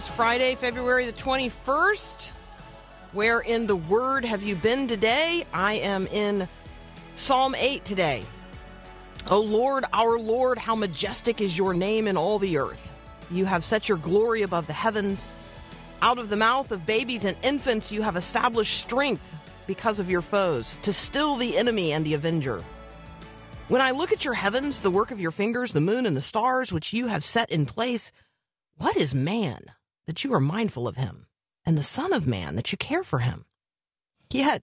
This Friday, February the 21st. Where in the Word have you been today? I am in Psalm 8 today. O Lord, our Lord, how majestic is your name in all the earth. You have set your glory above the heavens. Out of the mouth of babies and infants, you have established strength because of your foes, to still the enemy and the avenger. When I look at your heavens, the work of your fingers, the moon and the stars, which you have set in place, what is man that you are mindful of him, and the Son of Man that you care for him? Yet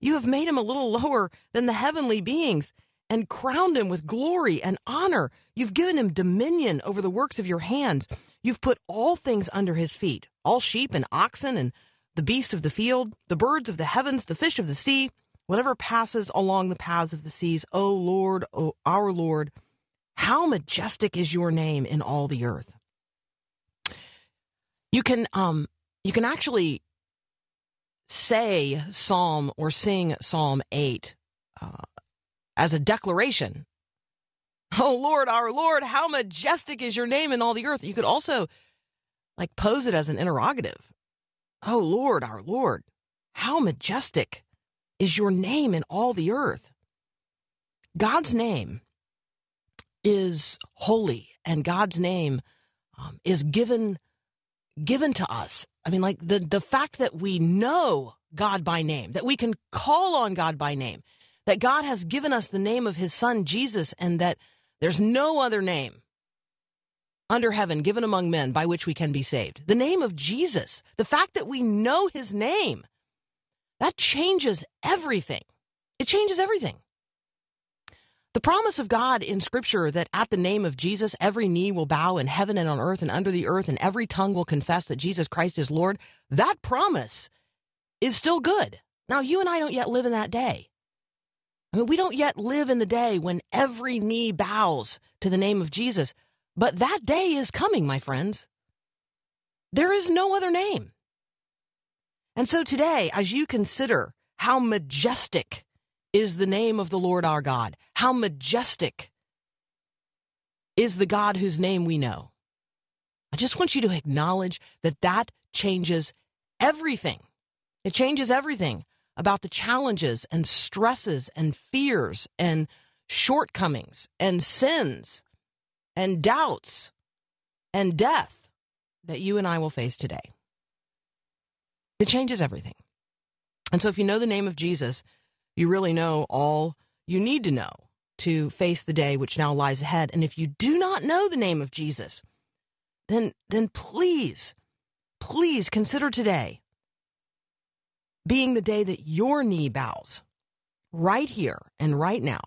you have made him a little lower than the heavenly beings and crowned him with glory and honor. You've given him dominion over the works of your hands. You've put all things under his feet all sheep and oxen and the beasts of the field, the birds of the heavens, the fish of the sea, whatever passes along the paths of the seas. O Lord, O our Lord, how majestic is your name in all the earth. You can um you can actually say Psalm or sing Psalm 8 uh, as a declaration. Oh Lord, our Lord, how majestic is your name in all the earth. You could also like pose it as an interrogative. Oh Lord, our Lord, how majestic is your name in all the earth. God's name is holy and God's name um, is given given to us. I mean, like the, the fact that we know God by name, that we can call on God by name, that God has given us the name of his son, Jesus, and that there's no other name under heaven given among men by which we can be saved. The name of Jesus, the fact that we know his name, that changes everything. It changes everything. The promise of God in Scripture that at the name of Jesus, every knee will bow in heaven and on earth and under the earth, and every tongue will confess that Jesus Christ is Lord, that promise is still good. Now, you and I don't yet live in that day. I mean, we don't yet live in the day when every knee bows to the name of Jesus, but that day is coming, my friends. There is no other name. And so today, as you consider how majestic is the name of the Lord our God. How majestic is the God whose name we know. I just want you to acknowledge that that changes everything. It changes everything about the challenges and stresses and fears and shortcomings and sins and doubts and death that you and I will face today. It changes everything. And so if you know the name of Jesus, you really know all you need to know to face the day which now lies ahead. And if you do not know the name of Jesus, then then please, please consider today being the day that your knee bows right here and right now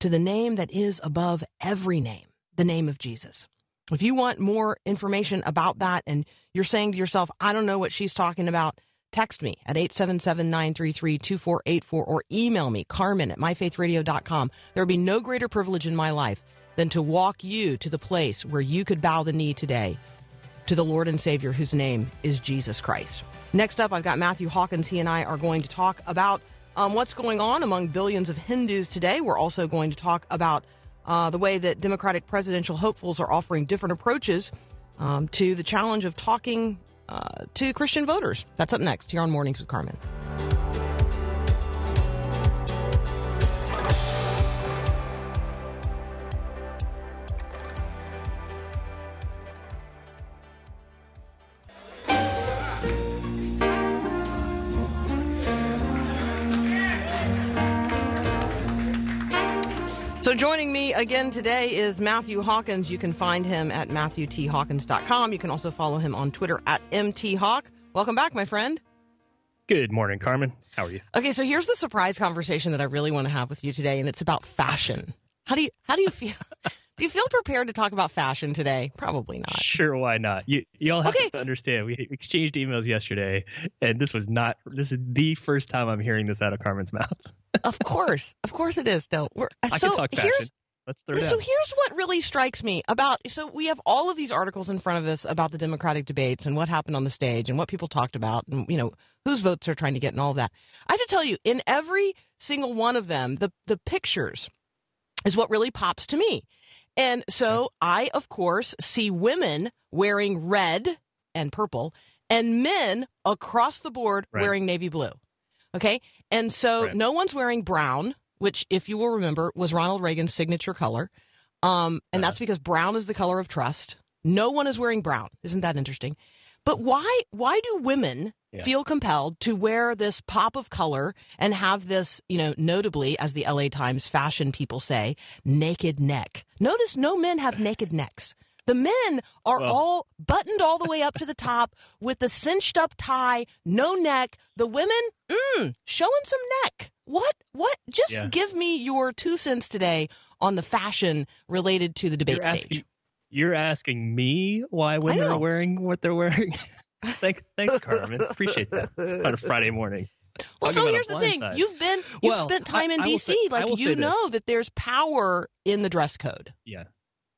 to the name that is above every name, the name of Jesus. If you want more information about that and you're saying to yourself, I don't know what she's talking about, text me at 877-933-2484 or email me, carmen at myfaithradio.com. There would be no greater privilege in my life than to walk you to the place where you could bow the knee today to the Lord and Savior whose name is Jesus Christ. Next up, I've got Matthew Hawkins. He and I are going to talk about um, what's going on among billions of Hindus today. We're also going to talk about uh, the way that Democratic presidential hopefuls are offering different approaches um, to the challenge of talking Uh, to Christian voters. That's up next here on Mornings with Carmen. So joining me again today is Matthew Hawkins. You can find him at matthewthawkins.com. You can also follow him on Twitter at mthawk. Welcome back, my friend. Good morning, Carmen. How are you? Okay, so here's the surprise conversation that I really want to have with you today, and it's about fashion. How do you how do you feel? do you feel prepared to talk about fashion today? Probably not. Sure, why not? You you all have Okay. to understand. We exchanged emails yesterday, and this was not. This is the first time I'm hearing this out of Carmen's mouth. Of course, of course it is. No, we're I so can talk fashion. here's Let's So here's what really strikes me about so we have all of these articles in front of us about the Democratic debates and what happened on the stage and what people talked about and you know whose votes they're trying to get and all that. I have to tell you, in every single one of them, the the pictures is what really pops to me. And so I, of course, see women wearing red and purple and men across the board Right. wearing navy blue. Okay. And so Right. no one's wearing brown, which, if you will remember, was Ronald Reagan's signature color. Um, and Uh-huh. that's because brown is the color of trust. No one is wearing brown. Isn't that interesting? But why why do women Yeah. feel compelled to wear this pop of color and have this, you know, notably, as the LA Times fashion people say, naked neck? Notice no men have naked necks. The men are Well- all buttoned all the way up to the top with the cinched up tie, no neck. The women, mm, showing some neck. What? What? Just Yeah. give me your two cents today on the fashion related to the debate You're stage. asking, you're asking me why women are wearing what they're wearing. Thanks, thanks, Carmen. Appreciate that on a Friday morning. Well, so here's the thing: side. you've been you've Well, spent time I- in I D.C. say- like you this. know that there's power in the dress code. Yeah.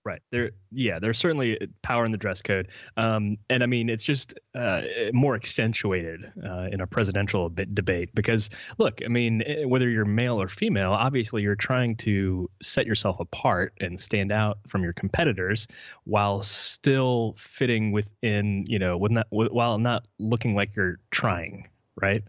Right. There yeah, there's certainly power in the dress code. Um, and I mean it's just uh, more accentuated uh, in a presidential debate because look, I mean eh, whether you're male or female, obviously you're trying to set yourself apart and stand out from your competitors while still fitting within, you know, with not, while not looking like you're trying, right?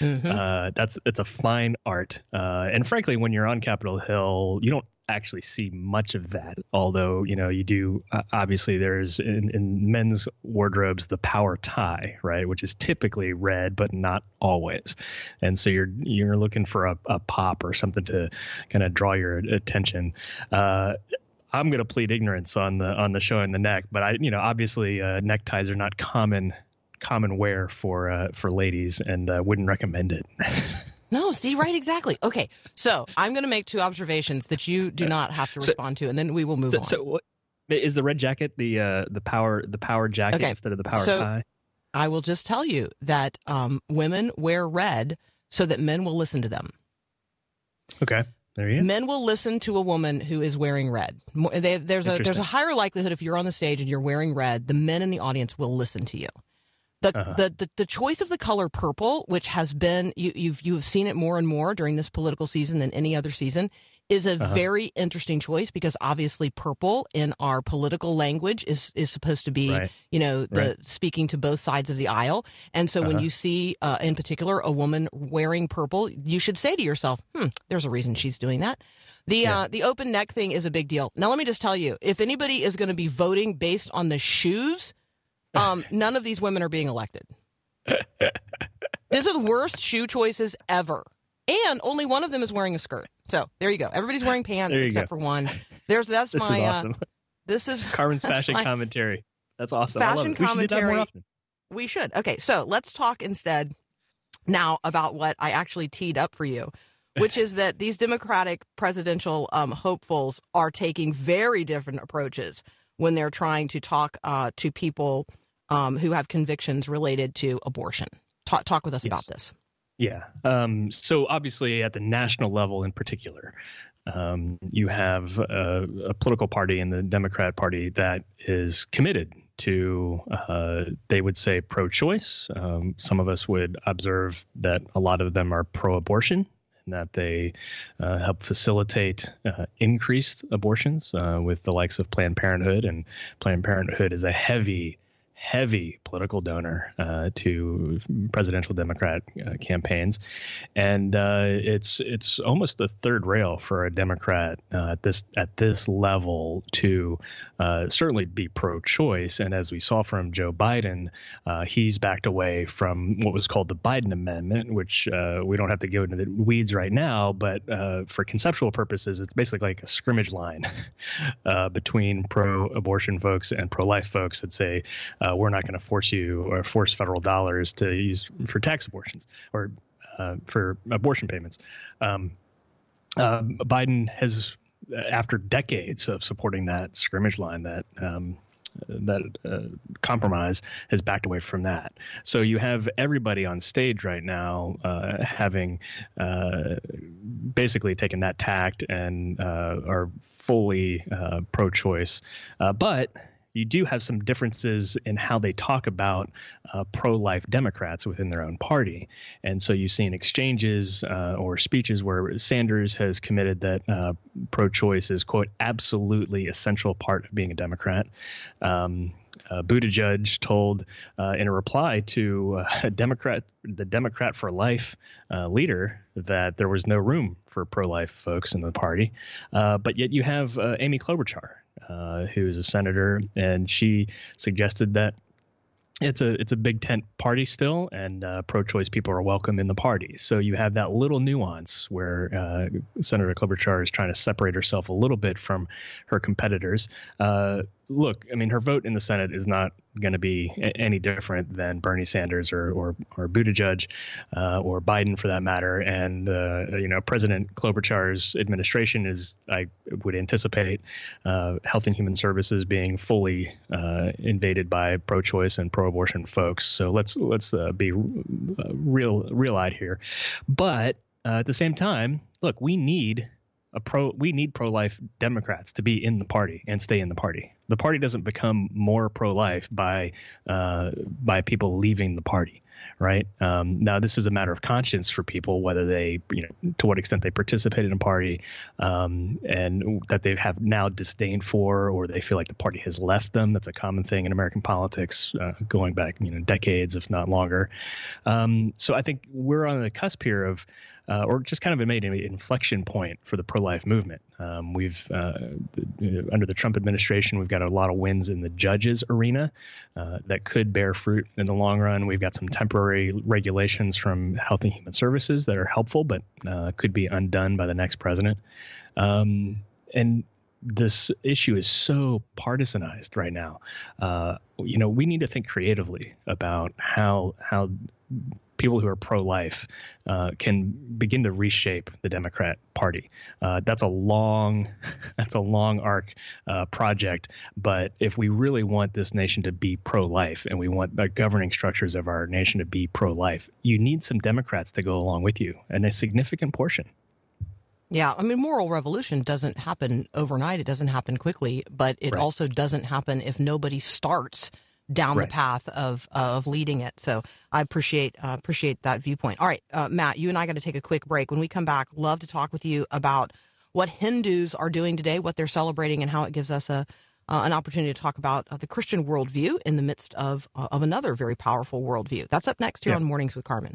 Mhm. Uh, that's it's a fine art, uh, and frankly, when you're on Capitol Hill, you don't actually see much of that. Although you know you do. Uh, obviously, there's in, in men's wardrobes the power tie, right, which is typically red, but not always. And so you're you're looking for a, a pop or something to kind of draw your attention. Uh, I'm going to plead ignorance on the on the showing the neck, but I, you know, obviously uh, neckties are not common common wear for uh, for ladies, and uh, wouldn't recommend it. No, see, right, exactly. Okay, so I'm going to make two observations that you do not have to So- respond to, and then we will move so, on. so what is the red jacket the uh, the power the power jacket Okay, instead of the power so- tie? I will just tell you that um, women wear red so that men will listen to them. Okay, there you. Men will listen to a woman who is wearing red. They- There's a there's a higher likelihood if you're on the stage and you're wearing red, the men in the audience will listen to you. The, Uh-huh. the, the the choice of the color purple, which has been you you've you've seen it more and more during this political season than any other season, is a Uh-huh. very interesting choice because obviously purple in our political language is is supposed to be Right. you know the Right. speaking to both sides of the aisle, and so when Uh-huh. you see uh, in particular a woman wearing purple, you should say to yourself, "Hmm, there's a reason she's doing that." The Yeah. uh, the open neck thing is a big deal. Now let me just tell you, if anybody is going to be voting based on the shoes, um, none of these women are being elected. These are the worst shoe choices ever. And only one of them is wearing a skirt. So there you go. Everybody's wearing pants except go. for one. There's that's This my is uh, this is Carmen's that's fashion my- commentary. That's awesome. I love Fashion it. We should do that more commentary. often. we should. Okay, so let's talk instead now about what I actually teed up for you, which is that these Democratic presidential um, hopefuls are taking very different approaches when they're trying to talk uh, to people um, who have convictions related to abortion. Talk, talk with us Yes. about this. Yeah. Um, so obviously, at the national level in particular, um, you have a, a political party in the Democrat Party that is committed to, uh, they would say, pro choice. Um, some of us would observe that a lot of them are pro abortion. And that they uh, help facilitate uh, increased abortions uh, with the likes of Planned Parenthood. And Planned Parenthood is a heavy, heavy political donor uh, to presidential Democrat uh, campaigns, and uh, it's it's almost the third rail for a Democrat uh, at this at this level to uh, certainly be pro-choice. And as we saw from Joe Biden, uh, he's backed away from what was called the Hyde Amendment, which we don't have to go into the weeds right now, but for conceptual purposes, it's basically like a scrimmage line between pro-abortion folks and pro-life folks that say uh, we're not going to force you or force federal dollars to use for tax abortions or uh, for abortion payments. Um, uh, Biden has, after decades of supporting that scrimmage line, that um, that uh, compromise has backed away from that. So you have everybody on stage right now uh, having uh, basically taken that tact and uh, are fully uh, pro-choice, uh, but you do have some differences in how they talk about uh, pro-life Democrats within their own party, and so you've seen exchanges uh, or speeches where Sanders has committed that uh, pro-choice is quote absolutely essential part of being a Democrat. Um, uh, Buttigieg told uh, in a reply to uh, a Democrat, the Democrat for Life uh, leader, that there was no room for pro-life folks in the party. Uh, but yet you have uh, Amy Klobuchar, uh, who is a senator, and she suggested that it's a it's a big tent party still, and uh, pro-choice people are welcome in the party. So you have that little nuance where uh, Senator Klobuchar is trying to separate herself a little bit from her competitors. Uh, look, I mean, her vote in the Senate is not going to be a- any different than Bernie Sanders or or, or Buttigieg uh, or Biden for that matter. And uh, you know, President Klobuchar's administration is, I would anticipate, uh, Health and Human Services being fully uh, invaded by pro-choice and pro-abortion folks. So let's let's uh, be uh, real real-eyed here. But at the same time, look, we need a pro we need pro-life democrats to be in the party and stay in the party. The party doesn't become more pro-life by uh, by people leaving the party right? Um, now this is a matter of conscience for people whether they you know to what extent they participated in a party um, and that they have now disdain for or they feel like the party has left them. That's a common thing in american politics uh, going back you know decades if not longer. Um, so i think we're on the cusp here of uh, or just kind of made an inflection point for the pro-life movement. Um, we've uh, the, under the Trump administration, we've got a lot of wins in the judges arena uh, that could bear fruit in the long run. We've got some temporary regulations from Health and Human Services that are helpful, but uh, could be undone by the next president. Um, and this issue is so partisanized right now. Uh, you know, we need to think creatively about how how people who are pro-life uh, can begin to reshape the Democrat Party. Uh, that's a long, that's a long arc uh, project. But if we really want this nation to be pro-life, and we want the governing structures of our nation to be pro-life, you need some Democrats to go along with you, and a significant portion. Yeah, I mean, moral revolution doesn't happen overnight. It doesn't happen quickly, but it Right. also doesn't happen if nobody starts down Right. the path of of leading it. So I appreciate uh, appreciate that viewpoint. All right, uh, Matt, you and I got to take a quick break. When we come back, love to talk with you about what Hindus are doing today, what they're celebrating, and how it gives us a uh, an opportunity to talk about uh, the Christian worldview in the midst of uh, of another very powerful worldview. That's up next here Yeah. on Mornings with Carmen.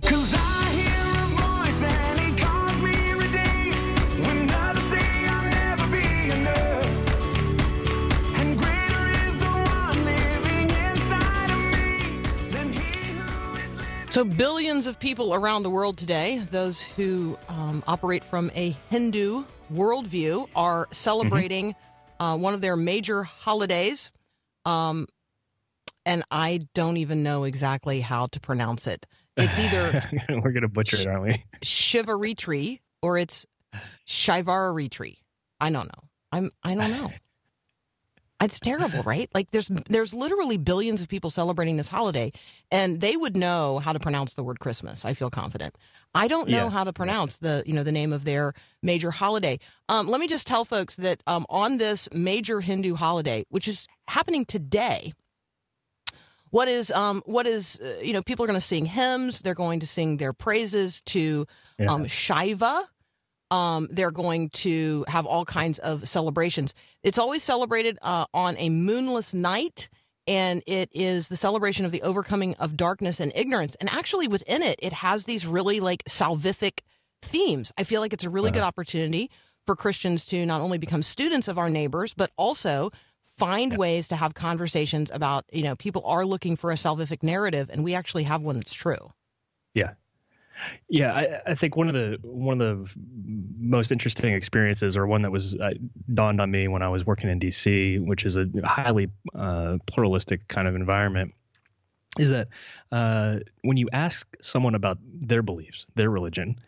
So, billions of people around the world today, those who um, operate from a Hindu worldview, are celebrating uh, one of their major holidays. Um, and I don't even know exactly how to pronounce it. It's either We're going to butcher it, aren't we? Shivaritri or it's Shivaritri. I don't know. I'm I don't know. It's terrible, right? Like there's there's literally billions of people celebrating this holiday and they would know how to pronounce the word Christmas. I feel confident. I don't know Yeah. how to pronounce the you know the name of their major holiday. Um, let me just tell folks that um, on this major Hindu holiday, which is happening today, what is um what is uh, you know people are going to sing hymns they're going to sing their praises to Yeah. um shiva um they're going to have all kinds of celebrations. It's always celebrated uh, on a moonless night and it is the celebration of the overcoming of darkness and ignorance. And actually within it it has these really like salvific themes. I feel like it's a really good opportunity for christians to not only become students of our neighbors but also find ways to have conversations about you know people are looking for a salvific narrative and we actually have one that's true. Yeah. Yeah, I, I think one of the one of the most interesting experiences, or one that was uh, dawned on me when I was working in DC, which is a highly uh, pluralistic kind of environment, is that uh, when you ask someone about their beliefs, their religion,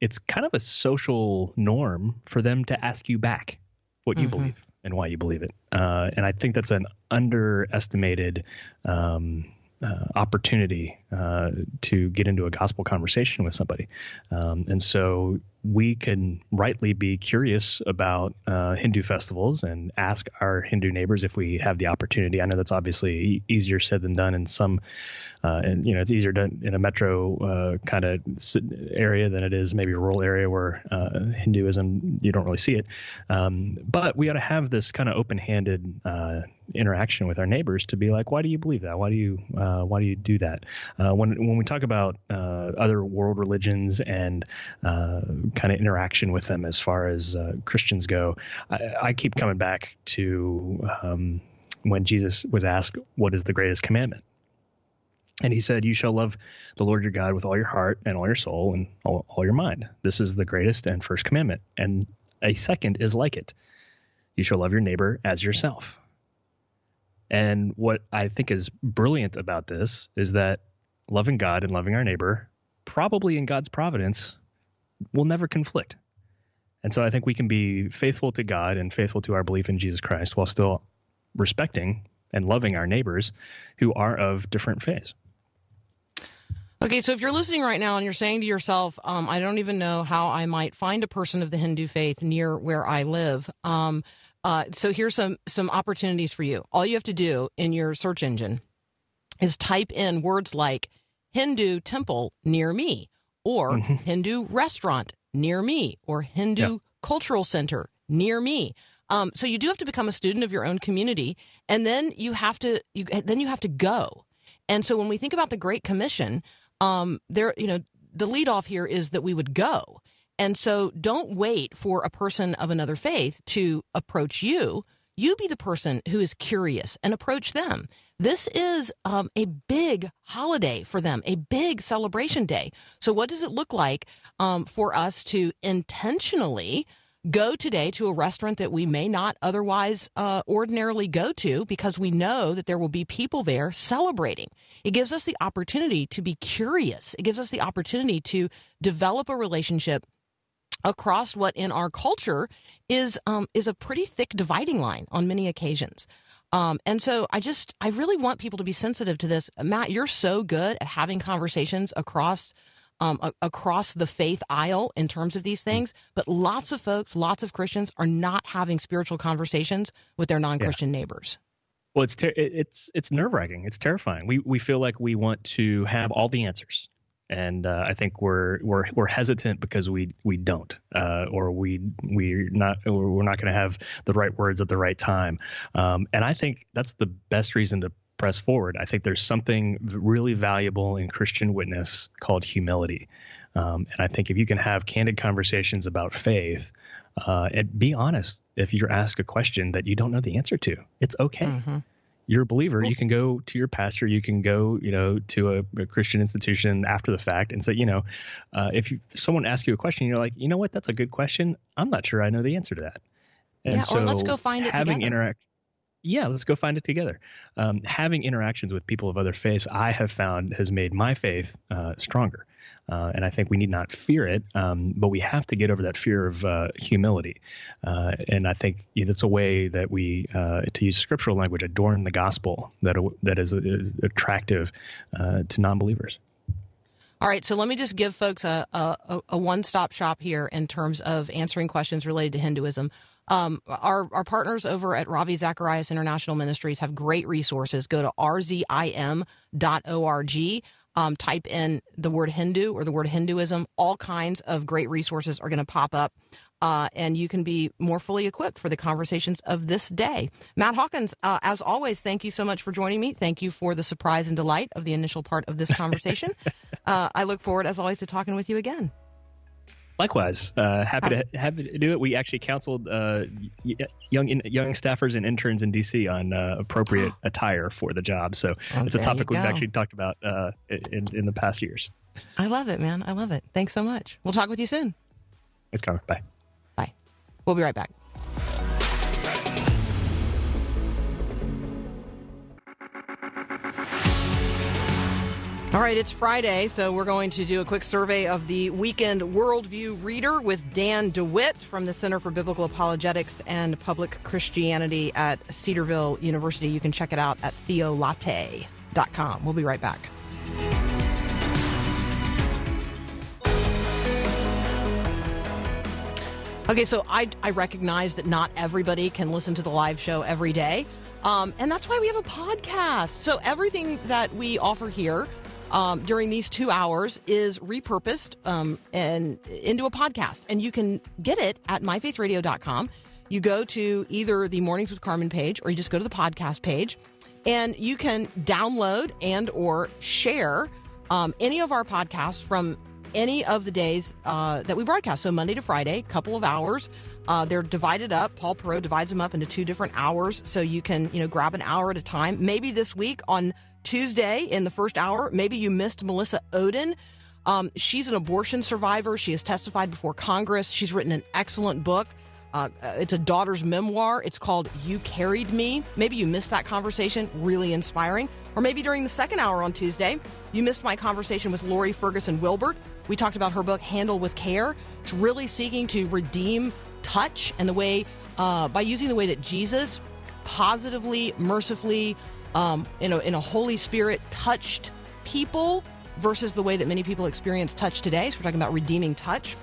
it's kind of a social norm for them to ask you back what you Mhm. believe and why you believe it. Uh, and I think that's an underestimated um, uh, opportunity uh, to get into a gospel conversation with somebody. Um, and so we can rightly be curious about uh, Hindu festivals and ask our Hindu neighbors if we have the opportunity. I know that's obviously easier said than done in some, uh, and you know it's easier done in a metro uh, kind of area than it is maybe a rural area where uh, Hinduism you don't really see it. Um, but we ought to have this kind of open-handed interaction with our neighbors to be like, why do you believe that? Why do you why do you do that? Uh, when when we talk about uh, other world religions and uh, kind of interaction with them as far as uh, Christians go, I, I keep coming back to um, when Jesus was asked, "What is the greatest commandment?" And he said, You shall love the Lord your God with all your heart and all your soul and all, all your mind. This is the greatest and first commandment. And a second is like it you shall love your neighbor as yourself. And what I think is brilliant about this is that loving God and loving our neighbor, probably in God's providence, will never conflict. And so I think we can be faithful to God and faithful to our belief in Jesus Christ while still respecting and loving our neighbors who are of different faiths. Okay, so if you're listening right now and you're saying to yourself, um, I don't even know how I might find a person of the Hindu faith near where I live. Um, uh, so here's some some opportunities for you. All you have to do in your search engine is type in words like Hindu temple near me, or Mhm. Hindu restaurant near me, or Hindu Yeah. cultural center near me. Um, so you do have to become a student of your own community, and then you have to you then you have to go. And so when we think about the Great Commission, um, there, you know, the lead off here is that we would go. And so don't wait for a person of another faith to approach you. You be the person who is curious and approach them. This is um, a big holiday for them, a big celebration day. So, what does it look like um, for us to intentionally go today to a restaurant that we may not otherwise uh, ordinarily go to because we know that there will be people there celebrating. It gives us the opportunity to be curious. It gives us the opportunity to develop a relationship across what in our culture is um, is a pretty thick dividing line on many occasions. Um, and so I just I really want people to be sensitive to this. Matt, you're so good at having conversations across um, a- across the faith aisle in terms of these things, but lots of folks, lots of Christians are not having spiritual conversations with their non-Christian neighbors. Well, it's ter- it's it's nerve wracking. It's terrifying. We we feel like we want to have all the answers, and uh, I think we're we're we're hesitant because we we don't, uh, or we we're not we're not going to have the right words at the right time. Um, and I think that's the best reason to press forward. I think there's something really valuable in Christian witness called humility, um, and I think if you can have candid conversations about faith. Uh, and be honest if you're asked a question that you don't know the answer to. It's okay Mhm. You're a believer, you can go to your pastor, you can go, you know, to a, a Christian institution after the fact and say, you know, uh, if, you, someone asks you a question, you're like, you know what, that's a good question. I'm not sure I know the answer to that. And Yeah, so or let's go find it having together. interact. Yeah, let's go find it together. Um, having interactions with people of other faiths, I have found has made my faith uh, stronger. Uh, and I think we need not fear it, um, but we have to get over that fear of uh, humility. Uh, and I think it's a way that we, uh, to use scriptural language, adorn the gospel that that is, is attractive uh, to non-believers. All right, so let me just give folks a, a, a one stop shop here in terms of answering questions related to Hinduism. Um, our, our partners over at Ravi Zacharias International Ministries have great resources. Go to rzim.org. Um, type in the word Hindu or the word Hinduism. All kinds of great resources are going to pop up. Uh, and you can be more fully equipped for the conversations of this day. Matt Hawkins, uh, as always, thank you so much for joining me. Thank you for the surprise and delight of the initial part of this conversation. uh, I look forward, as always, to talking with you again. Likewise, uh, happy to happy to do it. We actually counseled uh, young young staffers and interns in DC on uh, appropriate attire for the job. So Oh, it's a topic we've actually talked about uh, in in the past years. I love it, man. I love it. Thanks so much. We'll talk with you soon. Thanks, Carmen. Bye. Bye. We'll be right back. All right, it's Friday, so we're going to do a quick survey of the Weekend Worldview Reader with Dan DeWitt from the Center for Biblical Apologetics and Public Christianity at Cedarville University. You can check it out at theolatte.com. We'll be right back. Okay, so I, I recognize that not everybody can listen to the live show every day. Um, and that's why we have a podcast. So everything that we offer here um, during these two hours is repurposed um, and into a podcast. And you can get it at myfaithradio.com. You go to either the Mornings with Carmen page or you just go to the podcast page and you can download and or share um, any of our podcasts from any of the days uh, that we broadcast. So Monday to Friday, couple of hours. Uh, they're divided up. Paul Perot divides them up into two different hours, so you can you know grab an hour at a time. Maybe this week on Tuesday in the first hour, maybe you missed Melissa Ohden. Um, she's an abortion survivor. She has testified before Congress. She's written an excellent book. Uh, it's a daughter's memoir. It's called You Carried Me. Maybe you missed that conversation, really inspiring. Or maybe during the second hour on Tuesday, you missed my conversation with Lore Ferguson Wilbert. We talked about her book, Handle with Care. It's really seeking to redeem touch and the way, uh, by using the way that Jesus positively, mercifully, um, in, a, in a Holy Spirit touched people versus the way that many people experience touch today. So we're talking about redeeming touch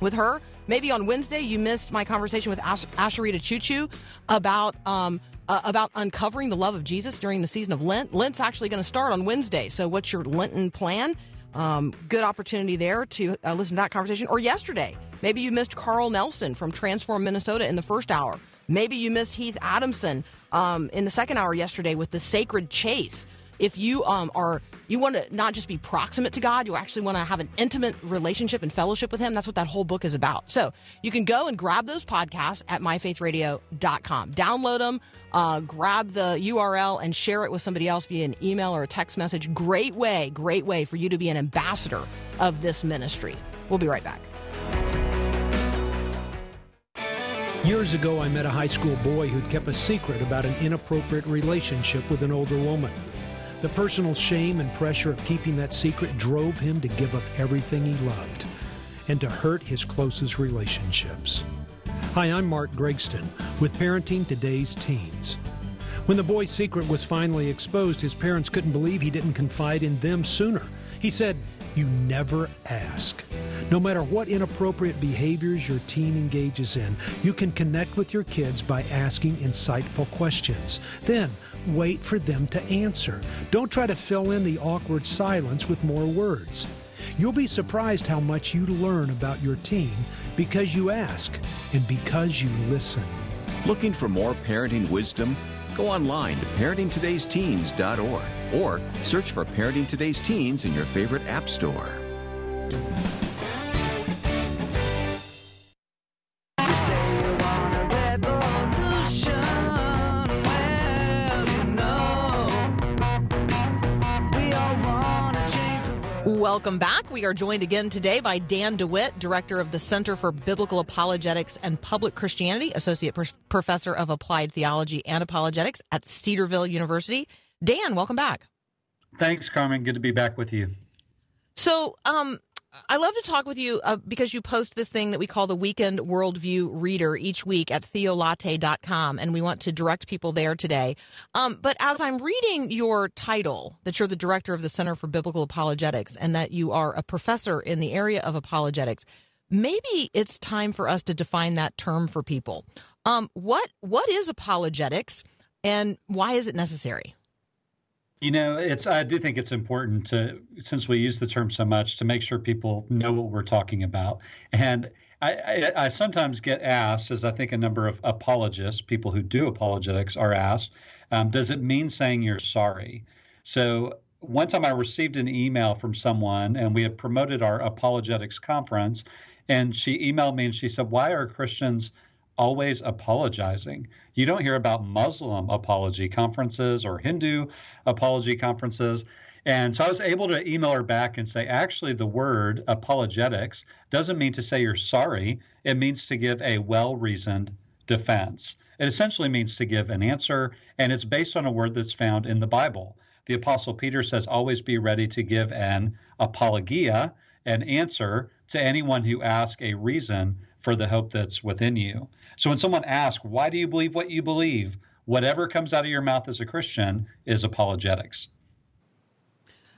with her. Maybe on Wednesday you missed my conversation with Ash- Asheritah Ciuciu about um, uh, about uncovering the love of Jesus during the season of Lent. Lent's actually going to start on Wednesday. So what's your Lenten plan? Um, good opportunity there to uh, listen to that conversation. Or yesterday, maybe you missed Carl Nelson from Transform Minnesota in the first hour. Maybe you missed Heath Adamson um, in the second hour yesterday with the Sacred Chase. If you um, are you want to not just be proximate to God, you actually want to have an intimate relationship and fellowship with Him. That's what that whole book is about. So you can go and grab those podcasts at myfaithradio.com. Download them, uh, grab the URL, and share it with somebody else via an email or a text message. Great way, great way for you to be an ambassador of this ministry. We'll be right back. Years ago, I met a high school boy who'd kept a secret about an inappropriate relationship with an older woman. The personal shame and pressure of keeping that secret drove him to give up everything he loved and to hurt his closest relationships. Hi, I'm Mark Gregston with Parenting Today's Teens. When the boy's secret was finally exposed, his parents couldn't believe he didn't confide in them sooner. He said, You never ask. No matter what inappropriate behaviors your teen engages in, you can connect with your kids by asking insightful questions. Then, wait for them to answer. Don't try to fill in the awkward silence with more words. You'll be surprised how much you learn about your teen because you ask and because you listen. Looking for more parenting wisdom? Go online to parentingtodaysteens.org or search for Parenting Today's Teens in your favorite app store. Welcome back. We are joined again today by Dan DeWitt, Director of the Center for Biblical Apologetics and Public Christianity, Associate Pro- Professor of Applied Theology and Apologetics at Cedarville University. Dan, welcome back. Thanks, Carmen. Good to be back with you. So, um, I love to talk with you uh, because you post this thing that we call the Weekend Worldview Reader each week at theolatte.com, and we want to direct people there today. Um, but as I'm reading your title, that you're the director of the Center for Biblical Apologetics and that you are a professor in the area of apologetics, maybe it's time for us to define that term for people. Um, what what is apologetics, and why is it necessary? You know, it's I do think it's important to since we use the term so much to make sure people know what we're talking about. And I, I, I sometimes get asked, as I think a number of apologists, people who do apologetics, are asked, um, does it mean saying you're sorry? So one time I received an email from someone, and we had promoted our apologetics conference, and she emailed me and she said, "Why are Christians?" Always apologizing. You don't hear about Muslim apology conferences or Hindu apology conferences. And so I was able to email her back and say, actually, the word apologetics doesn't mean to say you're sorry. It means to give a well reasoned defense. It essentially means to give an answer, and it's based on a word that's found in the Bible. the Apostle Peter says, always be ready to give an apologia, an answer to anyone who asks a reason for the hope that's within you. So when someone asks, why do you believe what you believe? Whatever comes out of your mouth as a Christian is apologetics.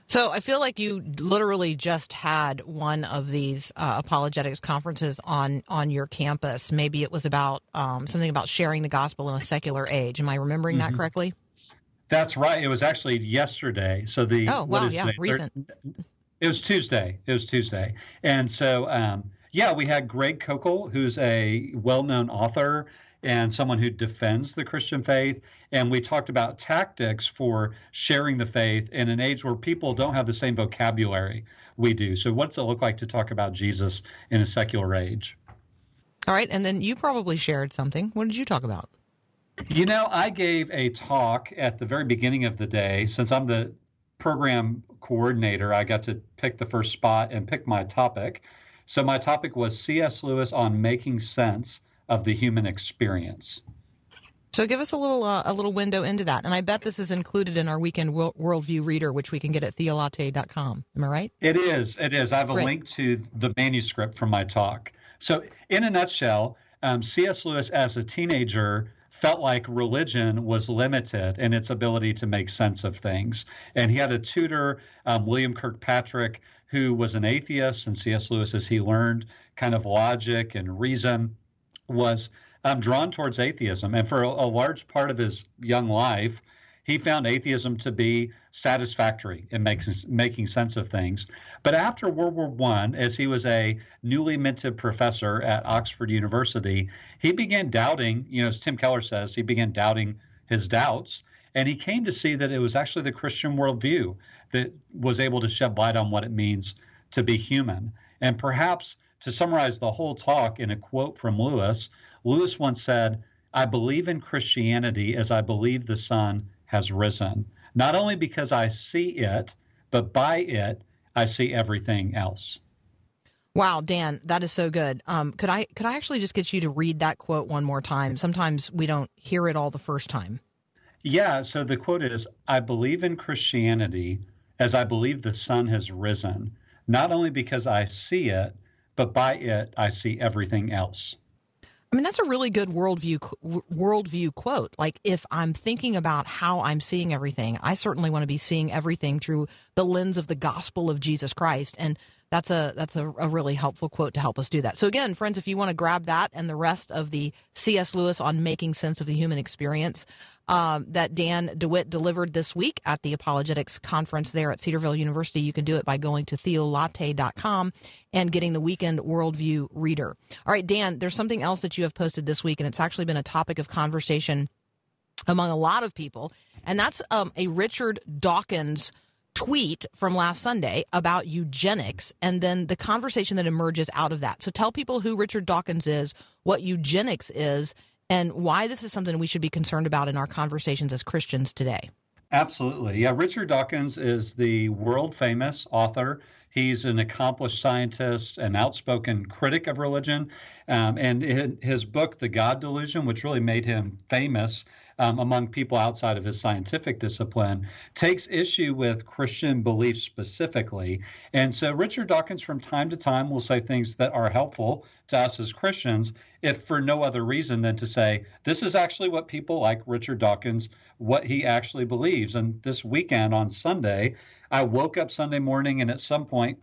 So I feel like you literally just had one of these uh, apologetics conferences on on your campus. Maybe it was about um, something about sharing the gospel in a secular age. Am I remembering Mm-hmm. that correctly? That's right. It was actually yesterday. So the Oh, what wow, is yeah, today? recent. It was Tuesday. It was Tuesday, and so um, yeah, we had Greg Koukl, who's a well-known author and someone who defends the Christian faith, and we talked about tactics for sharing the faith in an age where people don't have the same vocabulary we do. So, what's it look like to talk about Jesus in a secular age? All right, and then you probably shared something. What did you talk about? You know, I gave a talk at the very beginning of the day. Since I'm the program coordinator, I got to pick the first spot and pick my topic. So my topic was C.S. Lewis on making sense of the human experience. So give us a little uh, a little window into that, and I bet this is included in our weekend World, worldview reader, which we can get at theolatte.com. Am I right? It is. It is. I have a Great. link to the manuscript from my talk. So, in a nutshell, um, C.S. Lewis, as a teenager, felt like religion was limited in its ability to make sense of things. And he had a tutor, um, William Kirkpatrick, who was an atheist. And C.S. Lewis, as he learned kind of logic and reason, was um, drawn towards atheism. And for a, a large part of his young life, he found atheism to be satisfactory in makes, making sense of things. But after World War One, as he was a newly minted professor at Oxford University, he began doubting. You know, as Tim Keller says, he began doubting his doubts, and he came to see that it was actually the Christian worldview that was able to shed light on what it means to be human. And perhaps to summarize the whole talk in a quote from Lewis, Lewis once said, I believe in Christianity as I believe the sun has risen, not only because I see it, but by it I see everything else. Wow, Dan, that is so good. Um, could I could I actually just get you to read that quote one more time? Sometimes we don't hear it all the first time. Yeah, so the quote is I believe in Christianity as I believe the sun has risen, not only because I see it, but by it I see everything else. I mean, that's a really good worldview worldview quote. Like, if I'm thinking about how I'm seeing everything, I certainly want to be seeing everything through the lens of the gospel of Jesus Christ, and that's a that's a, a really helpful quote to help us do that. So, again, friends, if you want to grab that and the rest of the C.S. Lewis on making sense of the human experience um, that Dan DeWitt delivered this week at the Apologetics Conference there at Cedarville University, you can do it by going to theolatte.com and getting the Weekend Worldview Reader. All right, Dan, there's something else that you have posted this week, and it's actually been a topic of conversation among a lot of people, and that's um, a Richard Dawkins tweet from last Sunday about eugenics and then the conversation that emerges out of that. So tell people who Richard Dawkins is, what eugenics is, and why this is something we should be concerned about in our conversations as Christians today. Absolutely. Yeah, Richard Dawkins is the world famous author. He's an accomplished scientist, an outspoken critic of religion. Um, and his book, The God Delusion, which really made him famous um, among people outside of his scientific discipline, takes issue with Christian beliefs specifically. And so Richard Dawkins, from time to time, will say things that are helpful to us as Christians, if for no other reason than to say, this is actually what people like Richard Dawkins, what he actually believes. And this weekend on Sunday, I woke up Sunday morning and at some point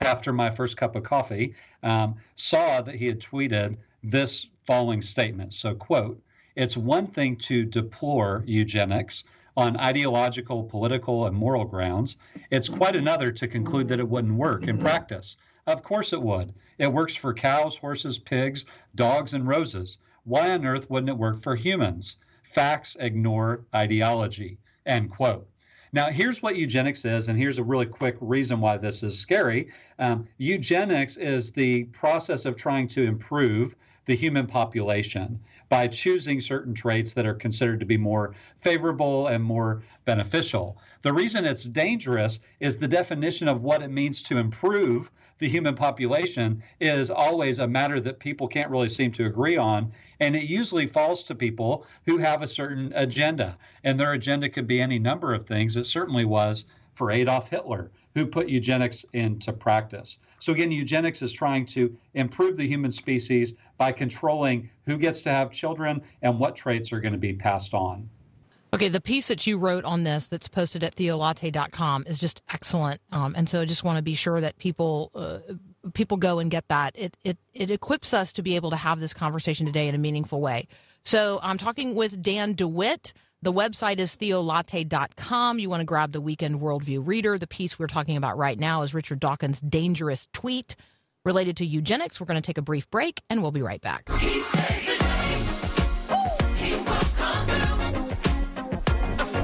after my first cup of coffee, um, saw that he had tweeted this following statement. So, quote, it's one thing to deplore eugenics on ideological, political, and moral grounds. It's quite another to conclude that it wouldn't work in practice. Of course it would. It works for cows, horses, pigs, dogs, and roses. Why on earth wouldn't it work for humans? Facts ignore ideology. End quote. Now, here's what eugenics is, and here's a really quick reason why this is scary. Um, eugenics is the process of trying to improve the human population by choosing certain traits that are considered to be more favorable and more beneficial. The reason it's dangerous is the definition of what it means to improve the human population is always a matter that people can't really seem to agree on. And it usually falls to people who have a certain agenda. And their agenda could be any number of things. It certainly was for Adolf Hitler, who put eugenics into practice. So, again, eugenics is trying to improve the human species by controlling who gets to have children and what traits are going to be passed on. Okay, the piece that you wrote on this that's posted at theolatte.com is just excellent. Um, and so I just want to be sure that people uh, people go and get that. It, it it equips us to be able to have this conversation today in a meaningful way. So I'm talking with Dan DeWitt. The website is theolatte.com. You want to grab the Weekend Worldview Reader. The piece we're talking about right now is Richard Dawkins' dangerous tweet related to eugenics. We're going to take a brief break and we'll be right back. He saves the day. He will conquer.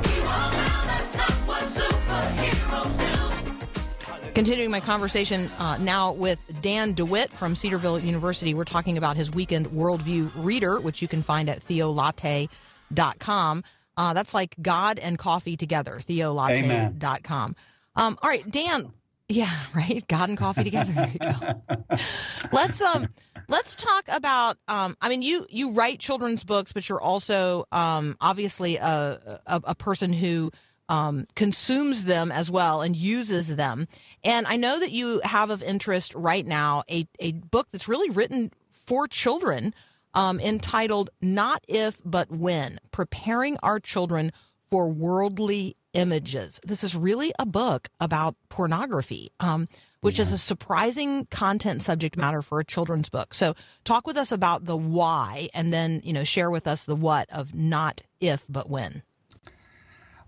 He won't now. That's not what superheroes do. Continuing my conversation uh, now with Dan DeWitt from Cedarville University. We're talking about his Weekend Worldview Reader, which you can find at theolatte.com. Uh, that's like God and coffee together, theolatte.com. Um, all right, Dan. Yeah, right. God and coffee together. There you go. let's um let's talk about um I mean you you write children's books, but you're also um obviously a a, a person who um, consumes them as well and uses them. And I know that you have of interest right now a, a book that's really written for children um, entitled Not If But When Preparing Our Children for Worldly Images. This is really a book about pornography. Um, which is a surprising content subject matter for a children's book. So, talk with us about the why, and then you know share with us the what of not if but when.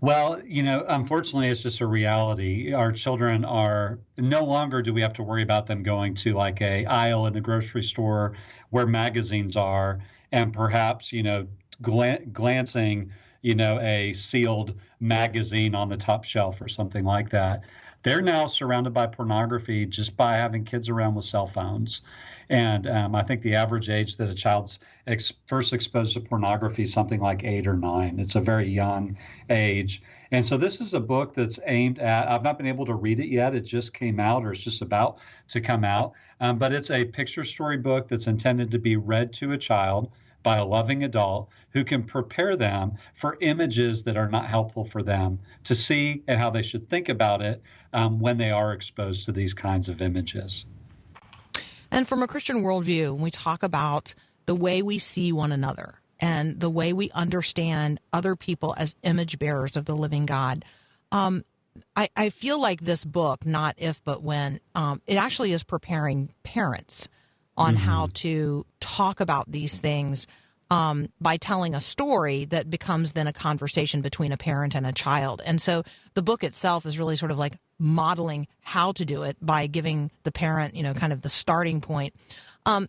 Well, you know, unfortunately, it's just a reality. Our children are no longer do we have to worry about them going to like a aisle in the grocery store where magazines are, and perhaps you know glan- glancing, you know, a sealed magazine on the top shelf or something like that. They're now surrounded by pornography just by having kids around with cell phones. And um, I think the average age that a child's ex- first exposed to pornography is something like eight or nine. It's a very young age. And so this is a book that's aimed at, I've not been able to read it yet. It just came out or it's just about to come out. Um, but it's a picture story book that's intended to be read to a child by a loving adult who can prepare them for images that are not helpful for them to see and how they should think about it um, when they are exposed to these kinds of images. And from a Christian worldview, when we talk about the way we see one another and the way we understand other people as image bearers of the living God, um, I, I, feel like this book, not if but when, um, it actually is preparing parents on mm-hmm. how to talk about these things um, by telling a story that becomes then a conversation between a parent and a child. And so the book itself is really sort of like modeling how to do it by giving the parent, you know, kind of the starting point. Um,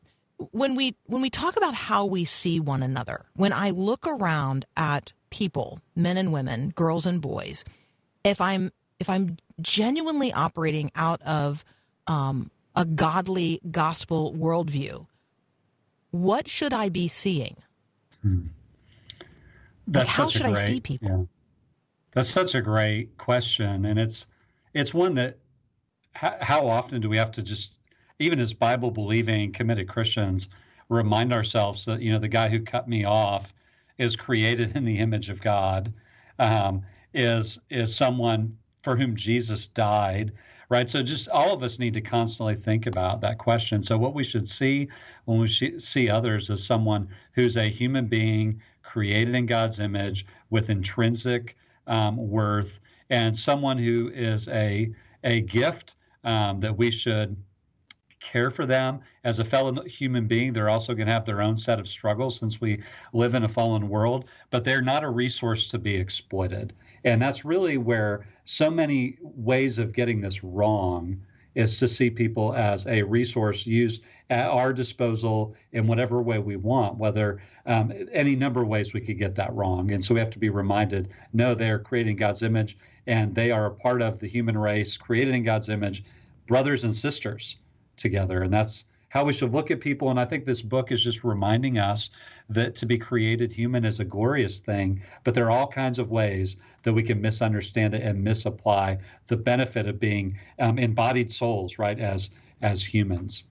when we when we talk about how we see one another, when I look around at people, men and women, girls and boys, if I'm if I'm genuinely operating out of um, a godly gospel worldview, what should I be seeing? Hmm. That's like, how such should a great, I see people? Yeah. That's such a great question, and it's it's one that how, how often do we have to just even as Bible believing committed Christians remind ourselves that you know the guy who cut me off is created in the image of God, um, is is someone for whom Jesus died, right? So just all of us need to constantly think about that question. So what we should see when we see others as someone who's a human being created in God's image with intrinsic um, worth, and someone who is a a gift um, that we should care for them as a fellow human being. They're also going to have their own set of struggles since we live in a fallen world, but they're not a resource to be exploited. And that's really where so many ways of getting this wrong is to see people as a resource used at our disposal in whatever way we want, whether um, any number of ways we could get that wrong. And so we have to be reminded no, they're creating God's image and they are a part of the human race created in God's image, brothers and sisters together. And that's how we should look at people. And I think this book is just reminding us that to be created human is a glorious thing, but there are all kinds of ways that we can misunderstand it and misapply the benefit of being um, embodied souls, right? As as humans.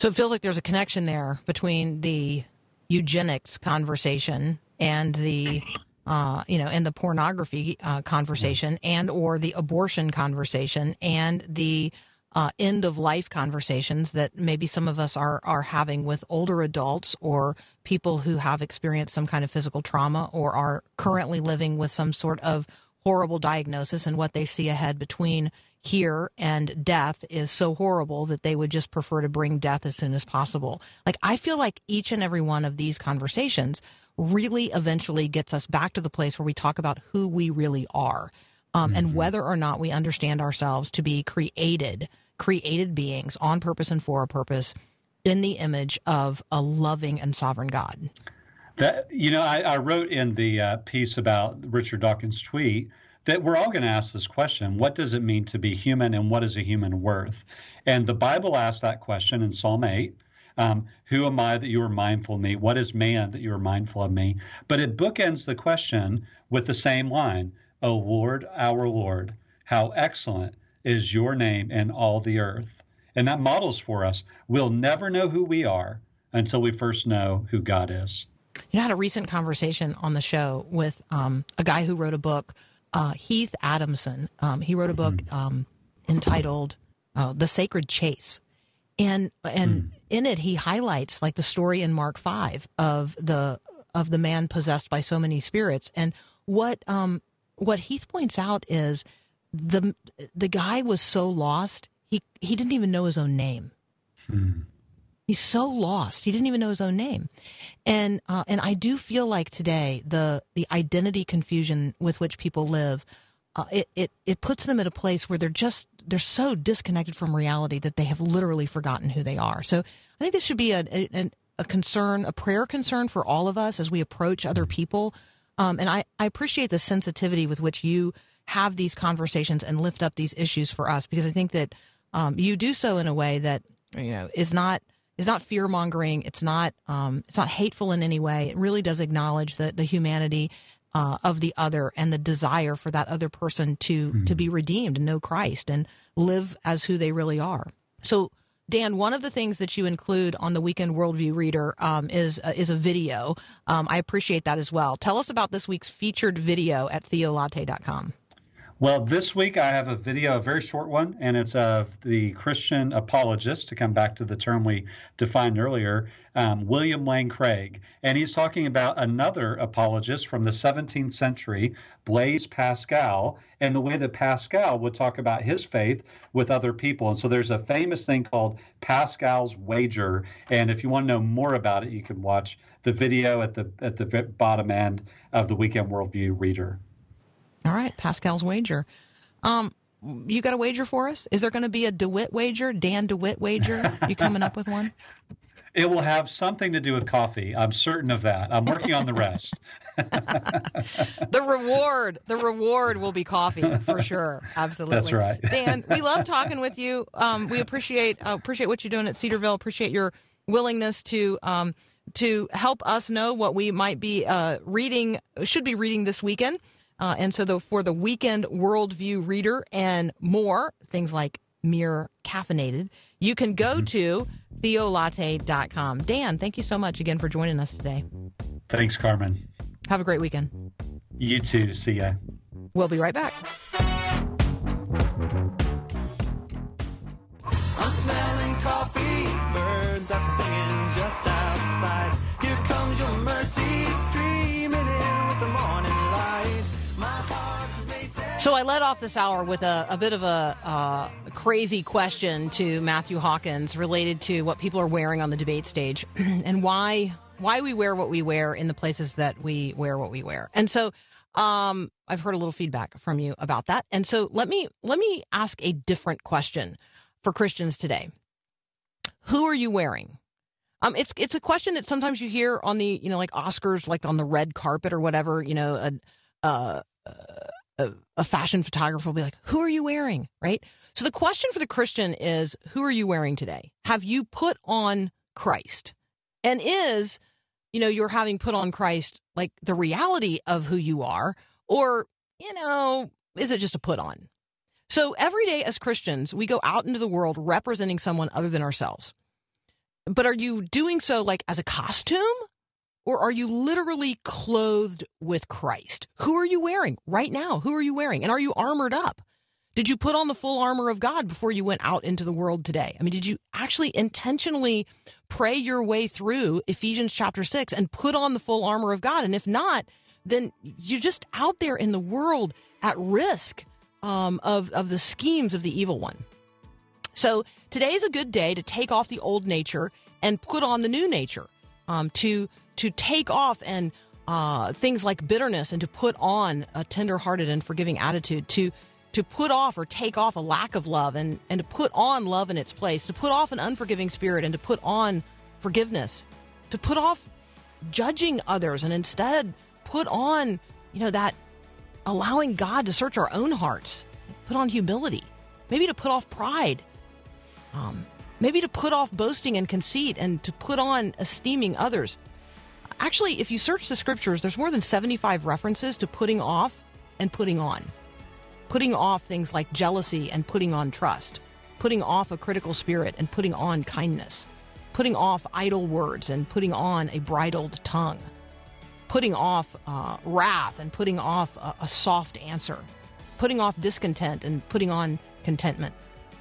So it feels like there's a connection there between the eugenics conversation and the uh, you know, and the pornography uh, conversation, and or the abortion conversation, and the uh, end of life conversations that maybe some of us are are having with older adults or people who have experienced some kind of physical trauma or are currently living with some sort of horrible diagnosis, and what they see ahead between here and death is so horrible that they would just prefer to bring death as soon as possible. Like I feel like each and every one of these conversations really eventually gets us back to the place where we talk about who we really are um, and whether or not we understand ourselves to be created, created beings on purpose and for a purpose in the image of a loving and sovereign God. That you know, I, I wrote in the uh, piece about Richard Dawkins' tweet that we're all going to ask this question: What does it mean to be human, and what is a human worth? And the Bible asks that question in Psalm eight. Um, who am I that you are mindful of me? What is man that you are mindful of me? But it bookends the question with the same line O Lord, our Lord, how excellent is your name in all the earth. And that models for us we'll never know who we are until we first know who God is. You know, I had a recent conversation on the show with um, a guy who wrote a book, uh, Heath Adamson. Um, he wrote a book um, entitled uh, "The Sacred Chase," and and in it he highlights like the story in Mark five of the of the man possessed by so many spirits. And what um, what Heath points out is the the guy was so lost he he didn't even know his own name. He's so lost. He didn't even know his own name, and uh, and I do feel like today the the identity confusion with which people live, uh, it it it puts them at a place where they're just they're so disconnected from reality that they have literally forgotten who they are. So I think this should be a a, a concern, a prayer concern for all of us as we approach other people. Um, and I I appreciate the sensitivity with which you have these conversations and lift up these issues for us because I think that um, you do so in a way that you know is not is not fear mongering. It's not um, it's not hateful in any way. It really does acknowledge the the humanity uh, of the other and the desire for that other person to to be redeemed and know Christ and live as who they really are. So. Dan, one of the things that you include on the Weekend Worldview Reader um, is uh, is a video. Um, I appreciate that as well. Tell us about this week's featured video at theolatte.com. Well, this week I have a video, a very short one, and it's of the Christian apologist, to come back to the term we defined earlier, um, William Lane Craig. And he's talking about another apologist from the 17th century, Blaise Pascal, and the way that Pascal would talk about his faith with other people. And so there's a famous thing called Pascal's wager. And if you want to know more about it, you can watch the video at the at the bottom end of the Weekend Worldview Reader. All right, Pascal's wager. Um, you got a wager for us? Is there going to be a DeWitt wager, Dan DeWitt wager? You coming up with one? It will have something to do with coffee. I'm certain of that. I'm working on the rest. the reward, the reward will be coffee for sure. Absolutely. That's right. Dan, we love talking with you. Um, we appreciate uh, appreciate what you're doing at Cedarville. Appreciate your willingness to um, to help us know what we might be uh, reading, should be reading this weekend. Uh, and so, the, for the weekend worldview reader and more things like mere caffeinated, you can go to theolatte.com. Dan, thank you so much again for joining us today. Thanks, Carmen. Have a great weekend. You too. See ya. We'll be right back. I'm smelling coffee, birds are singing just outside. Here comes your mercy, streaming in with the morning So I led off this hour with a, a bit of a uh, crazy question to Matthew Hawkins related to what people are wearing on the debate stage and why why we wear what we wear in the places that we wear what we wear. And so um, I've heard a little feedback from you about that. And so let me let me ask a different question for Christians today. Who are you wearing? Um, it's it's a question that sometimes you hear on the you know like Oscars, like on the red carpet or whatever. You know, a uh, a, a fashion photographer will be like, "Who are you wearing?" Right. So the question for the Christian is, "Who are you wearing today? Have you put on Christ?" And is you know you're having put on Christ like the reality of who you are, or you know, is it just a put on? So every day as Christians, we go out into the world representing someone other than ourselves. But are you doing so like as a costume? Or are you literally clothed with Christ? Who are you wearing right now? Who are you wearing? And are you armored up? Did you put on the full armor of God before you went out into the world today? I mean, did you actually intentionally pray your way through Ephesians chapter 6 and put on the full armor of God? And if not, then you're just out there in the world at risk um, of, of the schemes of the evil one. So today is a good day to take off the old nature and put on the new nature, um, to to take off and uh, things like bitterness and to put on a tenderhearted and forgiving attitude, to to put off or take off a lack of love and, and to put on love in its place, to put off an unforgiving spirit and to put on forgiveness, to put off judging others and instead put on, you know, that allowing God to search our own hearts, put on humility, maybe to put off pride, um, maybe to put off boasting and conceit and to put on esteeming others. Actually, if you search the scriptures, there's more than 75 references to putting off and putting on. Putting off things like jealousy and putting on trust. Putting off a critical spirit and putting on kindness. Putting off idle words and putting on a bridled tongue. Putting off uh, wrath and putting off a, a soft answer. Putting off discontent and putting on contentment.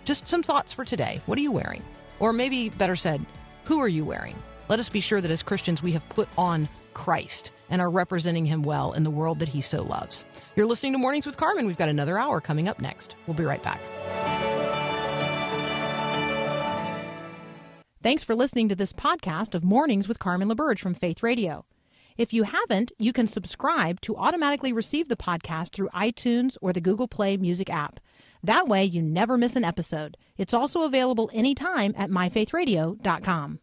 Just some thoughts for today. What are you wearing? Or maybe better said, who are you wearing? Let us be sure that as Christians we have put on Christ and are representing him well in the world that he so loves. You're listening to Mornings with Carmen. We've got another hour coming up next. We'll be right back. Thanks for listening to this podcast of Mornings with Carmen LaBerge from Faith Radio. If you haven't, you can subscribe to automatically receive the podcast through iTunes or the Google Play Music app. That way, you never miss an episode. It's also available anytime at myfaithradio.com.